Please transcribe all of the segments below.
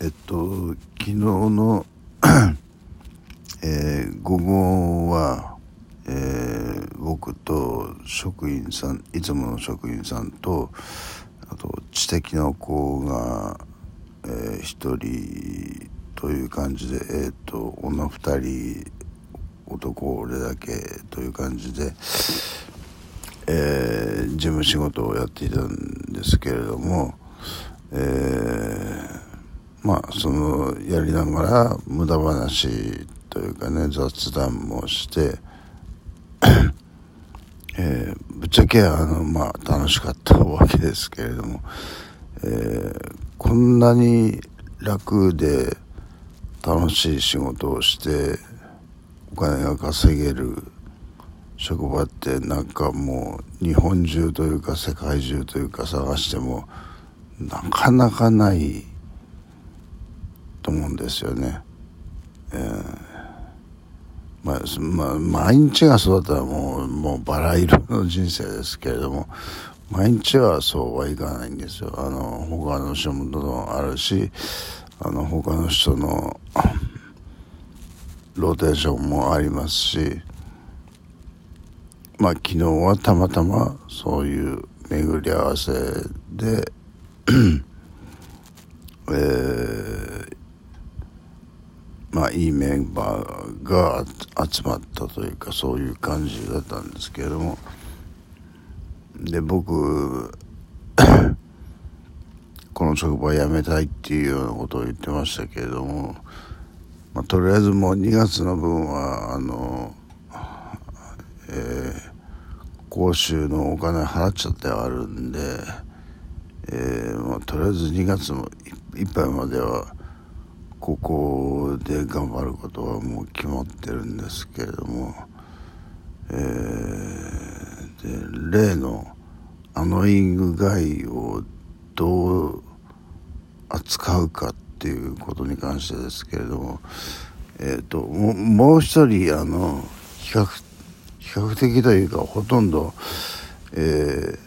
えっと昨日の えー、午後は、えー、僕と職員さんいつもの職員さんとあと知的な子が、えー、1人という感じで、えーと、女2人男俺だけという感じで、えー、事務仕事をやっていたんですけれども、えー、まあそのやりながら無駄話というかね雑談もして えー、ぶっちゃけあのまあ楽しかったわけですけれども、えー、こんなに楽で楽しい仕事をしてお金が稼げる職場ってなんかもう日本中というか世界中というか探してもなかなかないと思うんですよね。えーまあ、ま、毎日がそうだったらもう、もうバラ色の人生ですけれども、毎日はそうはいかないんですよ。あの、他の人もどんどんあるし、あの、他の人のローテーションもありますし、まあ、昨日はたまたまそういう巡り合わせで えー、まあいいメンバーが集まったというかそういう感じだったんですけれども。で僕 この職場辞めたいっていうようなことを言ってましたけれども、まあ、とりあえずもう2月の分はあの、えー、講習のお金払っちゃってあるんで、えーまあ、とりあえず2月のいっぱいまではここで頑張ることはもう決まってるんですけれども、えー、で例のアノイング害をどう扱うかっていうことに関してですけれども、えーと、ともう一人あの比較比較的というかほとんど、え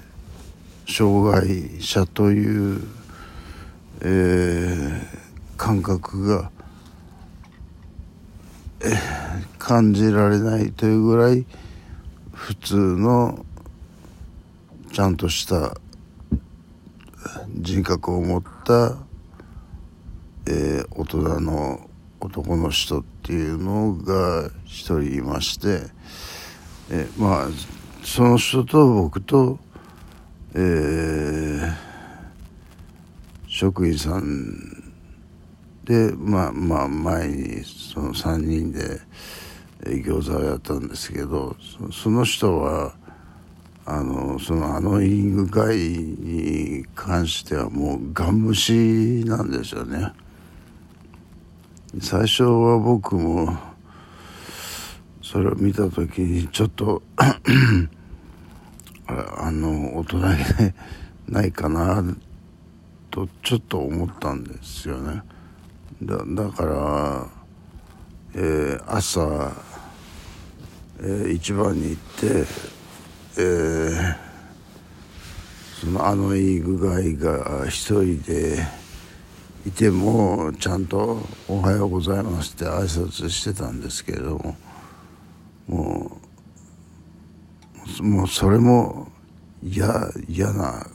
ー、障害者という、えー感覚が、感じられないというぐらい普通のちゃんとした人格を持った、えー、大人の男の人っていうのが一人いまして、えー、まあその人と僕と、えー、職員さんでまあまあ前にその3人で餃子をやったんですけどその人はあのそのアノイング会に関してはもうガン無視なんですよね最初は僕もそれを見た時にちょっと あの大人げないかなとちょっと思ったんですよね。だだから、えー、朝、えー、一番に行って、えー、そのあのいい具合が一人でいてもちゃんと「おはようございます」って挨拶してたんですけれどももうもうそれも嫌嫌な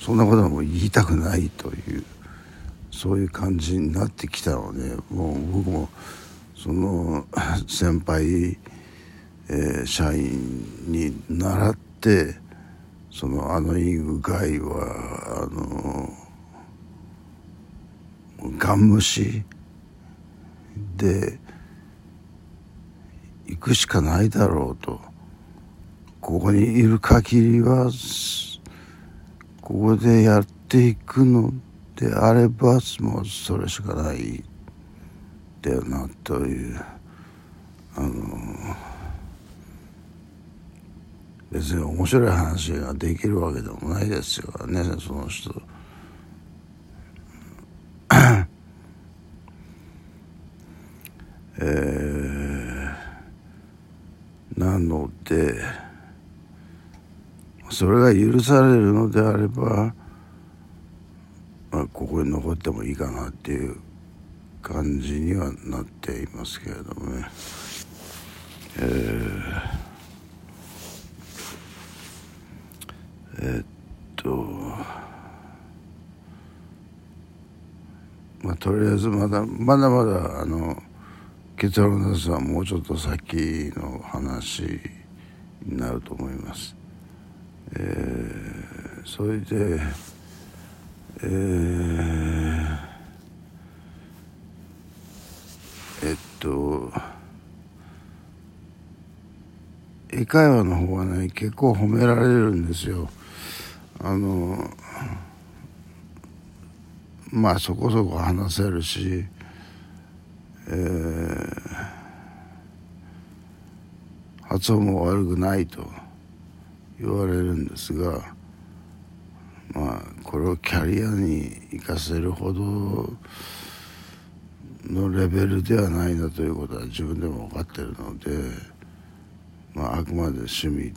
そんなことも言いたくないという。そういう感じになってきたのでもう僕もその 先輩、えー、社員に習ってそのあのイングガイはあのガン無視で行くしかないだろうと。ここにいる限りはここでやっていくのであればもうそれしかないだよなというあの別に面白い話ができるわけでもないですよねその人。えー、なのでそれが許されるのであればまあ、ここに残ってもいいかなっていう感じにはなっていますけれどもね。えーえー、っとまあとりあえずまだまだまだあの結論出すのはもうちょっと先の話になると思います。えー、それで、えー、えっと英会話の方はね結構褒められるんですよ。あのまあそこそこ話せるし、えー、発音も悪くないと言われるんですがこれをキャリアに生かせるほどのレベルではないなということは自分でも分かってるので、まあ、あくまで趣味で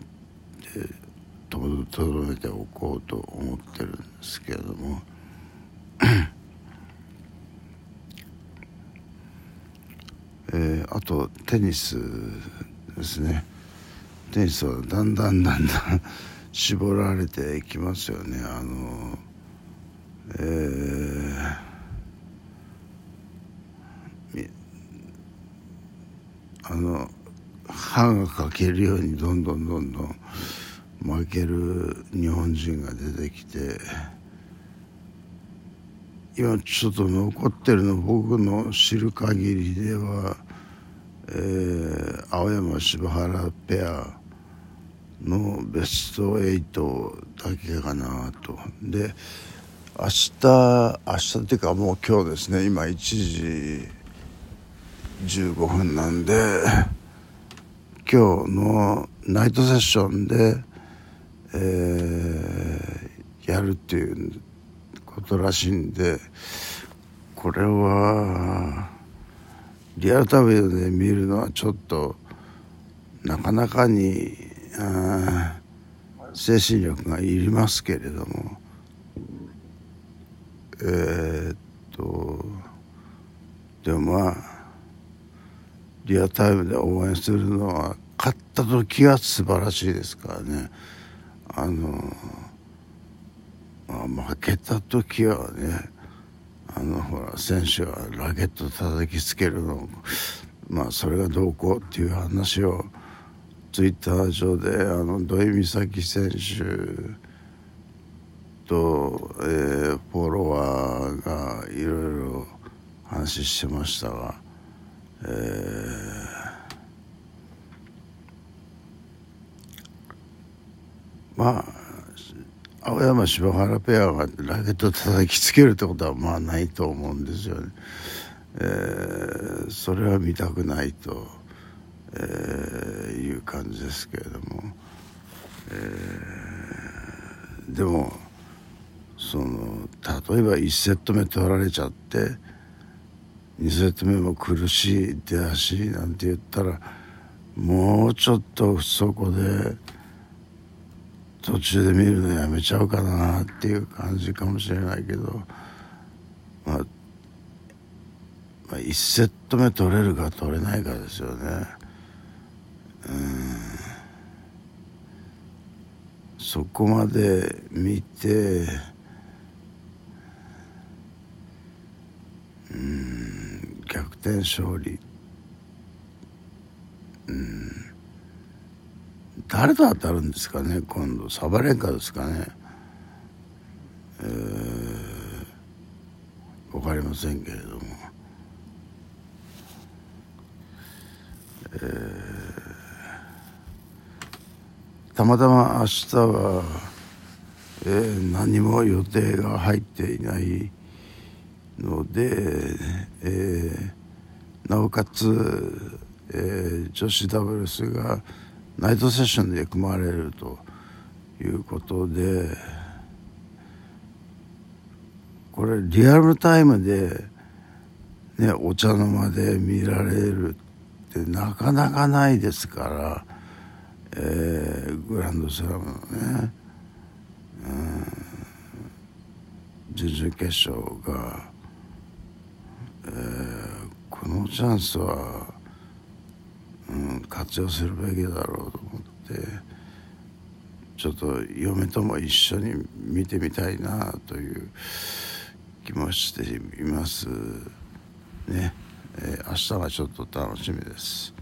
とどめておこうと思ってるんですけれども。えー、あとテニスですね。テニスはだんだんだんだん絞られていきますよね。あのえー、あの歯が欠けるようにどんどんどんどん負ける日本人が出てきて今ちょっと残ってるの僕の知る限りでは、えー、青山柴原ペアのベスト8だけかなと。で明日明日っていうかもう今日ですね。今1時15分なんで今日のナイトセッションでえー、やるっていうことらしいんでこれはリアルタイムで見るのはちょっとなかなかに精神力がいりますけれどもえー、っとでもまあリアタイムで応援するのは勝った時は素晴らしいですからね。あの、まあ、負けた時はねあのほら選手はラケット叩きつけるのまあそれがどうこうっていう話をツイッター上であの土井美咲選手と、えー、フォロワーがいろいろ話してましたが、えーまあ青山柴原ペアがラケット叩きつけるってことはまあないと思うんですよね。えー、それは見たくないと、えー、いう感じですけれども、えー、でもその例えば1セット目取られちゃって2セット目も苦しい出足なんて言ったらもうちょっとそこで。途中で見るのやめちゃうかなっていう感じかもしれないけど、まあ、まあ、1セット目取れるか取れないかですよね。うんそこまで見てうん逆転勝利。うん誰と当たるんですかね今度。サバレンカですかね。えー、分かりませんけれども、えー、たまたま明日は、えー、何も予定が入っていないので、えー、なおかつ、えー、女子ダブルスがナイトセッションで組まれるということでこれリアルタイムで、ね、お茶の間で見られるってなかなかないですから、えー、グランドスラムのね、うん、準々決勝が、えー、このチャンスは、うん、活用するべきだろうと思ってちょっと嫁とも一緒に見てみたいなという気もしていますね、えー、明日がちょっと楽しみです。